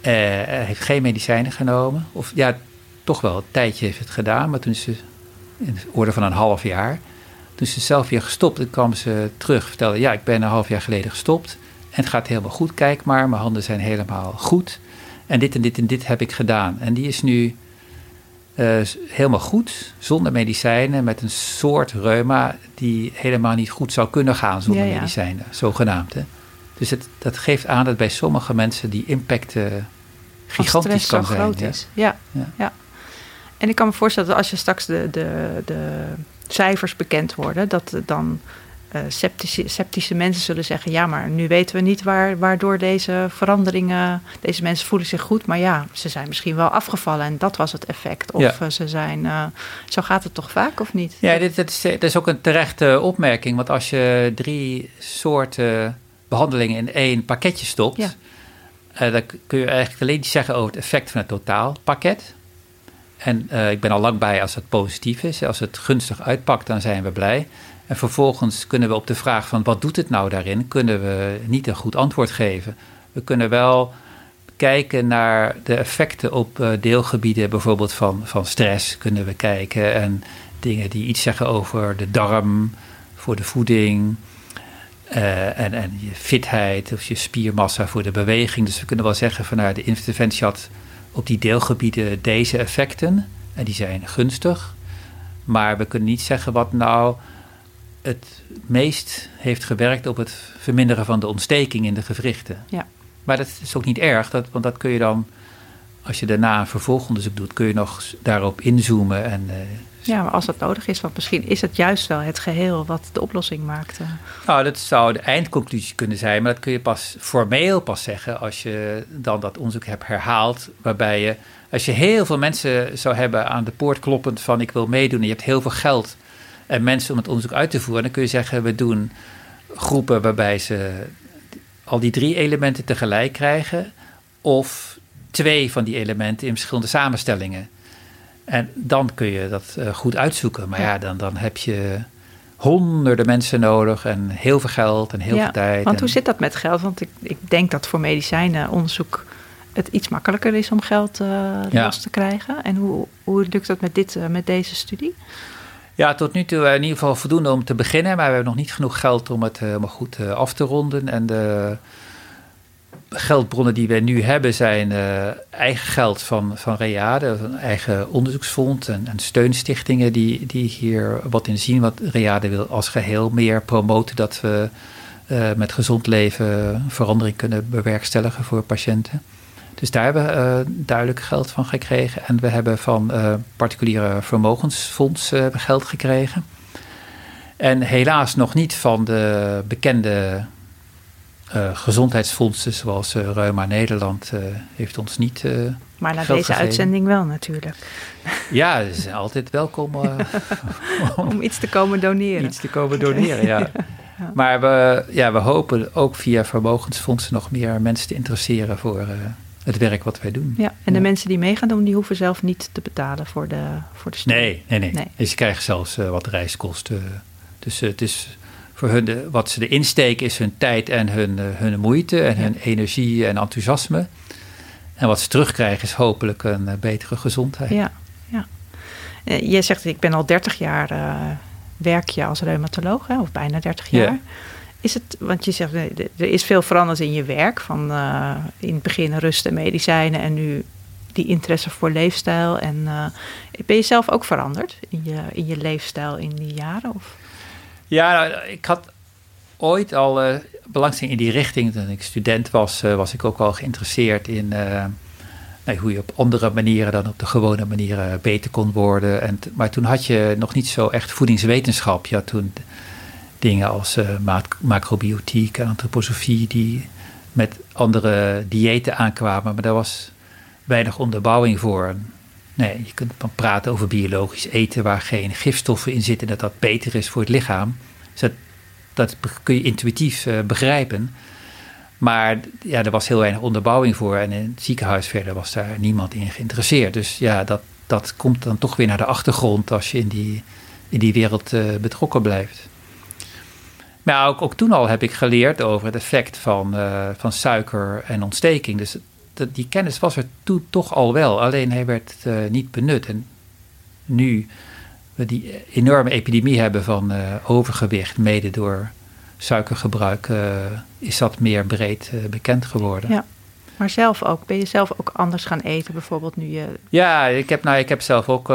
heeft geen medicijnen genomen. Of ja, toch wel. Een tijdje heeft het gedaan. Maar toen ze in de orde van een half jaar toen ze zelf weer gestopt, toen kwam ze terug. Vertelde, ja, ik ben een half jaar geleden gestopt. En het gaat helemaal goed, kijk maar. Mijn handen zijn helemaal goed. En dit en dit en dit heb ik gedaan. En die is nu uh, helemaal goed, zonder medicijnen, met een soort reuma die helemaal niet goed zou kunnen gaan zonder ja, ja. medicijnen, zogenaamd. Hè? Dus het, dat geeft aan dat bij sommige mensen die impact uh, gigantisch kan zijn. Groot is. Ja. Ja. ja. En ik kan me voorstellen dat als je straks de, de, de cijfers bekend worden, dat dan uh, sceptische, sceptische, mensen zullen zeggen: ja, maar nu weten we niet waar, waardoor deze veranderingen. Deze mensen voelen zich goed, maar ja, ze zijn misschien wel afgevallen en dat was het effect. Of ja. ze zijn. Uh, zo gaat het toch vaak, of niet? Ja, dit, dit, is, dit is ook een terechte opmerking. Want als je drie soorten behandelingen in één pakketje stopt. Ja. Uh, dan kun je eigenlijk alleen iets zeggen over het effect van het totaalpakket. En uh, ik ben al lang bij als het positief is. Als het gunstig uitpakt, dan zijn we blij. En vervolgens kunnen we op de vraag van wat doet het nou daarin, kunnen we niet een goed antwoord geven. We kunnen wel kijken naar de effecten op uh, deelgebieden, bijvoorbeeld van, van stress, kunnen we kijken. En dingen die iets zeggen over de darm, voor de voeding. Uh, en, en je fitheid of je spiermassa voor de beweging. Dus we kunnen wel zeggen van nou, de interventie had op die deelgebieden deze effecten. En die zijn gunstig. Maar we kunnen niet zeggen wat nou het meest heeft gewerkt op het verminderen van de ontsteking in de gewrichten. Ja. Maar dat is ook niet erg, dat, want dat kun je dan, als je daarna een vervolgonderzoek doet, kun je nog daarop inzoomen en uh, ja, maar als dat nodig is, want misschien is het juist wel het geheel wat de oplossing maakt. Nou, dat zou de eindconclusie kunnen zijn, maar dat kun je pas formeel pas zeggen als je dan dat onderzoek hebt herhaald. Waarbij je, als je heel veel mensen zou hebben aan de poort kloppend van ik wil meedoen en je hebt heel veel geld en mensen om het onderzoek uit te voeren, dan kun je zeggen we doen groepen waarbij ze al die drie elementen tegelijk krijgen of twee van die elementen in verschillende samenstellingen. En dan kun je dat uh, goed uitzoeken. Maar ja, dan, dan heb je honderden mensen nodig en heel veel geld en heel veel tijd. Want hoe zit dat met geld? Want ik, ik denk dat voor medicijnenonderzoek het iets makkelijker is om geld uh, los te krijgen. En hoe, hoe lukt dat met, dit, uh, met deze studie? Ja, tot nu toe in ieder geval voldoende om te beginnen. Maar we hebben nog niet genoeg geld om het helemaal goed af te ronden. En de geldbronnen die we nu hebben zijn uh, eigen geld van, van Reade, een eigen onderzoeksfonds en, en, steunstichtingen die, die hier wat in zien. Wat Reade wil als geheel meer promoten dat we uh, met gezond leven verandering kunnen bewerkstelligen voor patiënten. Dus daar hebben we uh, duidelijk geld van gekregen. En we hebben van particuliere vermogensfondsen geld gekregen. En helaas nog niet van de bekende uh, gezondheidsfondsen zoals uh, Reuma Nederland uh, heeft ons niet. maar na deze uitzending wel natuurlijk. Ja, ze zijn altijd welkom <laughs> om, om, iets te komen doneren. Iets te komen doneren, ja. <laughs> ja. Maar we, ja, we hopen ook via vermogensfondsen nog meer mensen te interesseren voor het werk wat wij doen. Ja, en de mensen die mee gaan doen, die hoeven zelf niet te betalen voor de, voor de studie. Nee, nee, nee, nee. Dus je krijgt zelfs wat reiskosten. Dus het is voor hun, de, wat ze erin steken is hun tijd en hun, uh, hun moeite en hun energie en enthousiasme. En wat ze terugkrijgen is hopelijk een uh, betere gezondheid. Ja, ja. Uh, je zegt, ik ben al 30 jaar werk je als reumatoloog, hè, of bijna 30 jaar. Ja. Is het, want je zegt, er is veel veranderd in je werk. Van in het begin rust en medicijnen en nu die interesse voor leefstijl. En ben je zelf ook veranderd in je, in je leefstijl in die jaren? Of? Ja, nou, ik had ooit al uh, belangstelling in die richting. Toen ik student was, uh, was ik ook al geïnteresseerd in uh, nou, hoe je op andere manieren dan op de gewone manieren beter kon worden. En maar toen had je nog niet zo echt voedingswetenschap. Je had toen dingen als macrobiotiek en antroposofie die met andere diëten aankwamen. Maar daar was weinig onderbouwing voor. Nee, je kunt praten over biologisch eten waar geen gifstoffen in zitten, dat dat beter is voor het lichaam. Dus dat, dat kun je intuïtief uh, begrijpen. Maar ja, er was heel weinig onderbouwing voor en in het ziekenhuis verder was daar niemand in geïnteresseerd. Dus ja, dat, dat komt dan toch weer naar de achtergrond als je in die, in die wereld uh, betrokken blijft. Maar ook, ook toen al heb ik geleerd over het effect van, uh, van suiker en ontsteking. Dus dat, die kennis was er toen toch al wel, alleen hij werd uh, niet benut. En nu we die enorme epidemie hebben van uh, overgewicht, mede door suikergebruik, uh, is dat meer breed bekend geworden. Ja. Maar zelf ook, ben je zelf ook anders gaan eten bijvoorbeeld nu je... Ja, ik heb, nou, ik heb zelf ook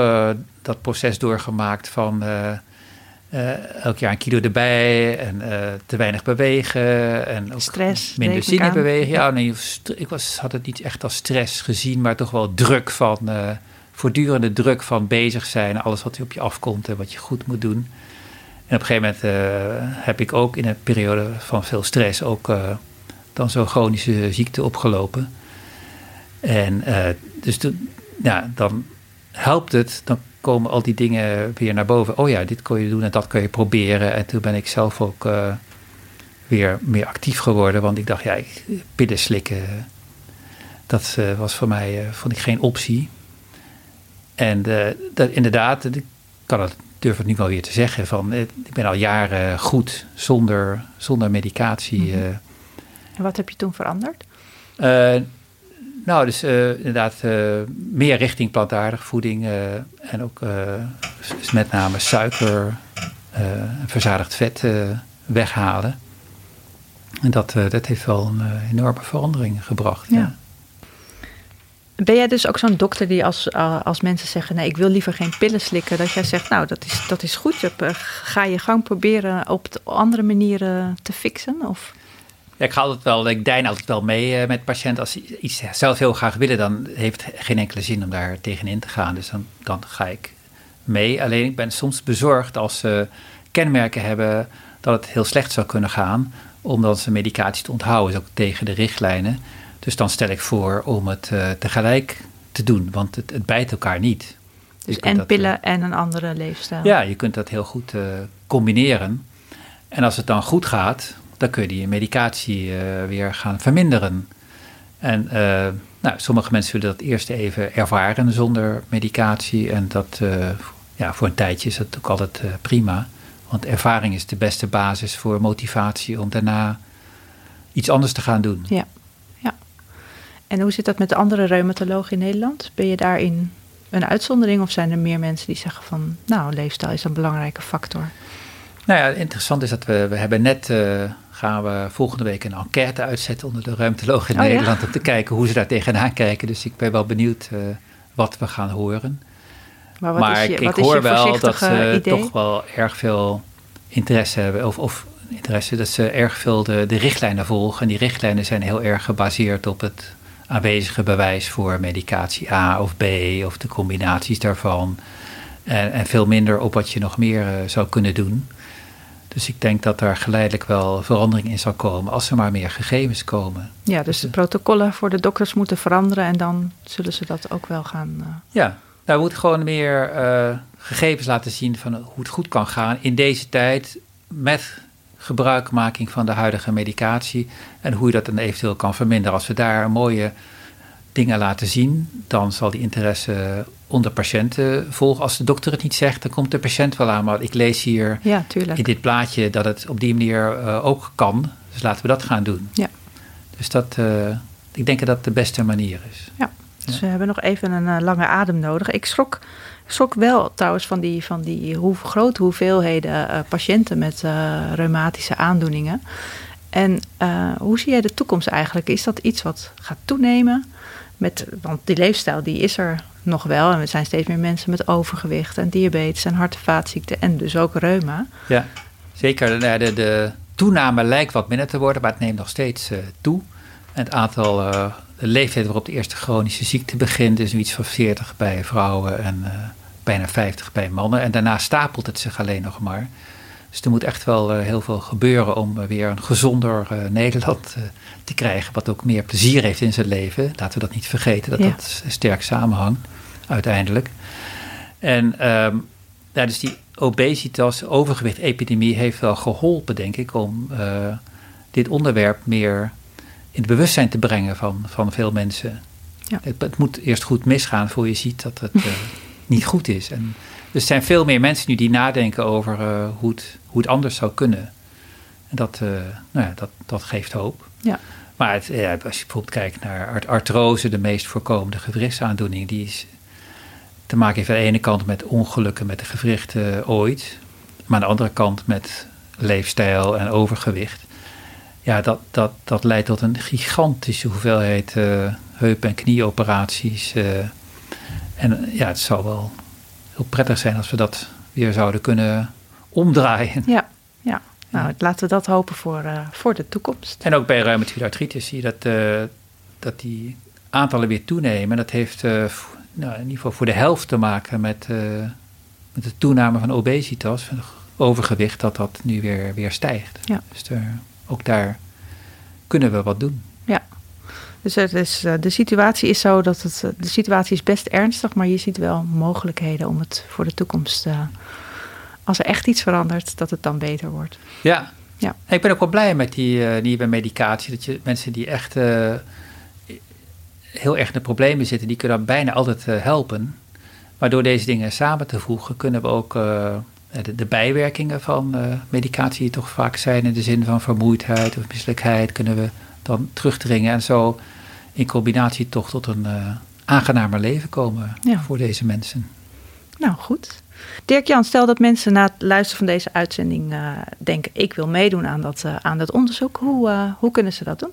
dat proces doorgemaakt van uh, elk jaar een kilo erbij en uh, te weinig bewegen. En ook stress. Minder zin in bewegen. Ja, nee, ik was, had het niet echt als stress gezien, maar toch wel druk van, uh, voortdurende druk van bezig zijn. Alles wat op je afkomt en wat je goed moet doen. En op een gegeven moment heb ik ook in een periode van veel stress ook dan zo'n chronische ziekte opgelopen. En dus toen, ja, dan helpt het, dan komen al die dingen weer naar boven. Oh ja, dit kon je doen en dat kun je proberen. En toen ben ik zelf ook weer meer actief geworden. Want ik dacht, ja, pillen slikken, dat was voor mij vond ik geen optie. En dat, inderdaad, ik kan het, durf het nu wel weer te zeggen, van ik ben al jaren goed zonder, zonder medicatie. Mhm. En wat heb je toen veranderd? Nou, dus inderdaad meer richting plantaardige voeding en ook met name suiker, verzadigd vet weghalen. En dat, dat heeft wel een enorme verandering gebracht. Ja. Ben jij dus ook zo'n dokter die als, als mensen zeggen: Nee, ik wil liever geen pillen slikken, dat jij zegt: Nou, dat is, dat is goed. ga je gang proberen op andere manieren te fixen? Of? Ja, ik ga altijd wel, ik dein altijd wel mee met patiënten. Als ze iets zelf heel graag willen, dan heeft het geen enkele zin om daar tegenin te gaan. Dus dan, dan ga ik mee. Alleen ik ben soms bezorgd als ze kenmerken hebben dat het heel slecht zou kunnen gaan om dan zijn medicatie te onthouden, is ook tegen de richtlijnen. Dus dan stel ik voor om het uh, tegelijk te doen, want het, het bijt elkaar niet. Dus en pillen eh, en een andere leefstijl. Ja, je kunt dat heel goed uh, combineren. En als het dan goed gaat, dan kun je die medicatie weer gaan verminderen. En nou, sommige mensen willen dat eerst even ervaren zonder medicatie. En dat, ja, voor een tijdje is dat ook altijd prima. Want ervaring is de beste basis voor motivatie om daarna iets anders te gaan doen. Ja, ja. En hoe zit dat met de andere reumatologen in Nederland? Ben je daarin een uitzondering of zijn er meer mensen die zeggen van, nou, leefstijl is een belangrijke factor? Nou ja, interessant is dat we, we hebben net, uh, gaan we volgende week een enquête uitzetten onder de reumatologen in oh, Nederland om te kijken hoe ze daar tegenaan kijken. Dus ik ben wel benieuwd uh, wat we gaan horen. Maar, maar je, ik, hoor wel dat ze toch wel erg veel interesse hebben. Of, of interesse dat ze erg veel de, de richtlijnen volgen. En die richtlijnen zijn heel erg gebaseerd op het aanwezige bewijs voor medicatie A of B of de combinaties daarvan. En, en veel minder op wat je nog meer uh, zou kunnen doen. Dus ik denk dat daar geleidelijk wel verandering in zal komen als er maar meer gegevens komen. Ja, dus, dus de protocollen voor de dokters moeten veranderen en dan zullen ze dat ook wel gaan. Uh... Ja, we moeten gewoon meer uh, gegevens laten zien van hoe het goed kan gaan in deze tijd met gebruikmaking van de huidige medicatie en hoe je dat dan eventueel kan verminderen. Als we daar mooie dingen laten zien, dan zal die interesse onder patiënten volgen. Als de dokter het niet zegt, dan komt de patiënt wel aan. Maar ik lees hier ja, in dit plaatje dat het op die manier uh, ook kan. Dus laten we dat gaan doen. Ja. Dus dat, uh, ik denk dat dat de beste manier is. Ja. Dus we hebben nog even een uh, lange adem nodig. Ik schrok, schrok wel trouwens van die, van die hoe, grote hoeveelheden patiënten met reumatische aandoeningen. En hoe zie jij de toekomst eigenlijk? Is dat iets wat gaat toenemen? Met, want die leefstijl die is er nog wel. En er zijn steeds meer mensen met overgewicht en diabetes en hart- en vaatziekten en dus ook reuma. Ja, zeker. De, de, de toename lijkt wat minder te worden, maar het neemt nog steeds toe. En het aantal de leeftijd waarop de eerste chronische ziekte begint is nu iets van 40 bij vrouwen en uh, bijna 50 bij mannen. En daarna stapelt het zich alleen nog maar. Dus er moet echt wel uh, heel veel gebeuren om uh, weer een gezonder Nederland te krijgen. Wat ook meer plezier heeft in zijn leven. Laten we dat niet vergeten, dat ja. dat sterk samenhangt uiteindelijk. En um, ja, dus die obesitas, overgewicht-epidemie heeft wel geholpen, denk ik, om dit onderwerp meer in het bewustzijn te brengen van, van veel mensen. Ja. Het, het, moet eerst goed misgaan voor je ziet dat het uh, <laughs> niet goed is. En er zijn veel meer mensen nu die nadenken over uh, hoe, het, hoe het anders zou kunnen. En dat, uh, nou ja, dat, dat geeft hoop. Ja. Maar het, ja, als je bijvoorbeeld kijkt naar artrose, de meest voorkomende gewrichtsaandoening, die is te maken heeft aan de ene kant met ongelukken met de gewrichten ooit, maar aan de andere kant met leefstijl en overgewicht ja, dat, dat, dat leidt tot een gigantische hoeveelheid uh, heup- en knieoperaties. Uh, en ja, het zou wel heel prettig zijn als we dat weer zouden kunnen omdraaien. Ja, ja. nou laten we dat hopen voor, uh, voor de toekomst. En ook bij reumatoïde artritis zie je dat, dat die aantallen weer toenemen. Dat heeft nou, in ieder geval voor de helft te maken met, met de toename van obesitas, van overgewicht, dat dat nu weer, weer stijgt. Ja. Dus ook daar kunnen we wat doen. Ja. Dus het is, eh, de situatie is zo dat het, eh, de situatie is best ernstig, maar je ziet wel mogelijkheden om het voor de toekomst, eh, als er echt iets verandert, dat het dan beter wordt. Ja. Ja. Ik ben ook wel blij met die eh, nieuwe medicatie. Dat je mensen die echt eh, heel erg in de problemen zitten, die kunnen bijna altijd eh, helpen. Maar door deze dingen samen te voegen, kunnen we ook de, de bijwerkingen van medicatie die toch vaak zijn in de zin van vermoeidheid of misselijkheid, kunnen we dan terugdringen en zo in combinatie toch tot een aangenamer leven komen Ja. voor deze mensen. Nou, goed. Dirk-Jan, stel dat mensen na het luisteren van deze uitzending eh, denken... ik wil meedoen aan dat, eh, aan dat onderzoek. Hoe, eh, hoe kunnen ze dat doen?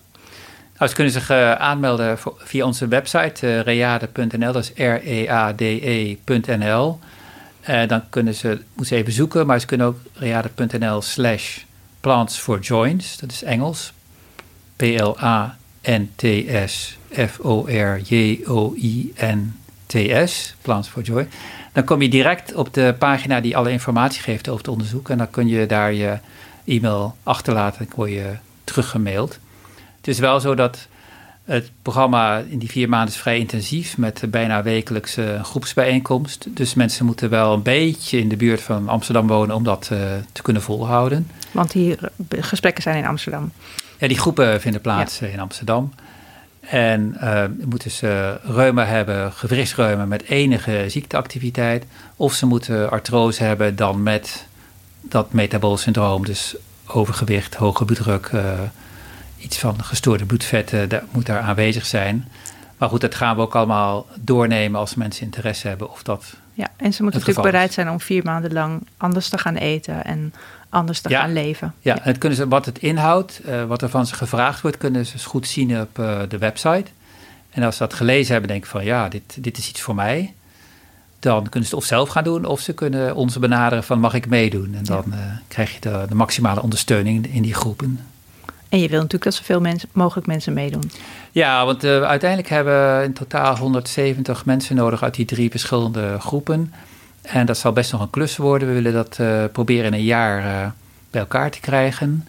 Nou, ze kunnen zich aanmelden via onze website reade.nl, dat is R-E-A-D-E.nl. Dan kunnen ze, moeten ze even zoeken, maar ze kunnen ook reade.nl slash plants for joints, dat is Engels. P-L-A-N-T-S F-O-R-J-O-I-N-T-S, plants for joy. Dan kom je direct op de pagina die alle informatie geeft over het onderzoek. En dan kun je daar je e-mail achterlaten en word je teruggemaild. Het is wel zo dat het programma in die vier maanden is vrij intensief met bijna wekelijks een groepsbijeenkomst. Dus mensen moeten wel een beetje in de buurt van Amsterdam wonen om dat eh, te kunnen volhouden. Want die eh, gesprekken zijn in Amsterdam. Ja, die groepen vinden plaats eh, in Amsterdam. En eh moeten ze reuma hebben, gewrichtsreuma met enige ziekteactiviteit. Of ze moeten artrose hebben dan met dat metabool syndroom. Dus overgewicht, hoge bloeddruk, eh, iets van gestoorde bloedvetten, dat moet daar aanwezig zijn. Maar goed, dat gaan we ook allemaal doornemen als mensen interesse hebben of dat Ja, en ze moeten natuurlijk bereid zijn om vier maanden lang anders te gaan eten en anders te Ja. gaan leven. Ja, en het kunnen ze, wat het inhoudt, eh, wat er van ze gevraagd wordt, kunnen ze goed zien op eh, de website. En als ze dat gelezen hebben, denken van ja, dit, dit is iets voor mij. Dan kunnen ze het of zelf gaan doen, of ze kunnen ons benaderen van mag ik meedoen. En dan eh, krijg je de, de maximale ondersteuning in die groepen. En je wil natuurlijk dat zoveel mensen, mogelijk mensen meedoen. Ja, want uiteindelijk hebben we in totaal 170 mensen nodig uit die drie verschillende groepen. En dat zal best nog een klus worden. We willen dat eh, proberen in een jaar eh, bij elkaar te krijgen.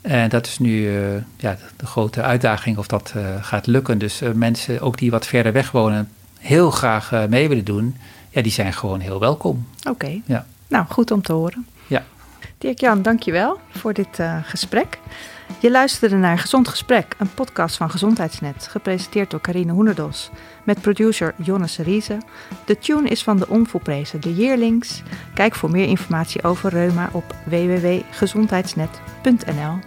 En dat is nu eh, ja, de, grote uitdaging of dat gaat lukken. Dus mensen, ook die wat verder weg wonen, heel graag mee willen doen. Ja, die zijn gewoon heel welkom. Oké, Ja. nou goed om te horen. Ja. Dirk-Jan, dankjewel voor dit gesprek. Je luisterde naar Gezond Gesprek, een podcast van Gezondheidsnet, gepresenteerd door Carine Hoenderdos, met producer Jonne Serize. De tune is van de onvolprezen De Yearlings. Kijk voor meer informatie over reuma op www.gezondheidsnet.nl.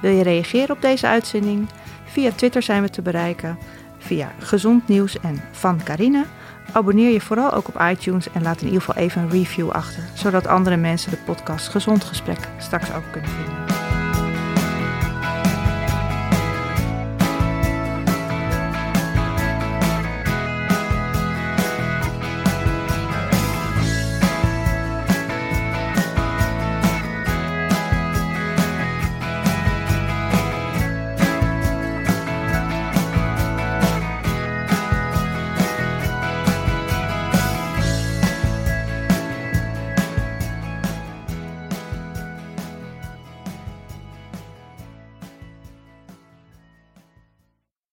Wil je reageren op deze uitzending? Via Twitter zijn we te bereiken, via Gezond Nieuws en Van Carine. Abonneer je vooral ook op iTunes en laat in ieder geval even een review achter, zodat andere mensen de podcast Gezond Gesprek straks ook kunnen vinden.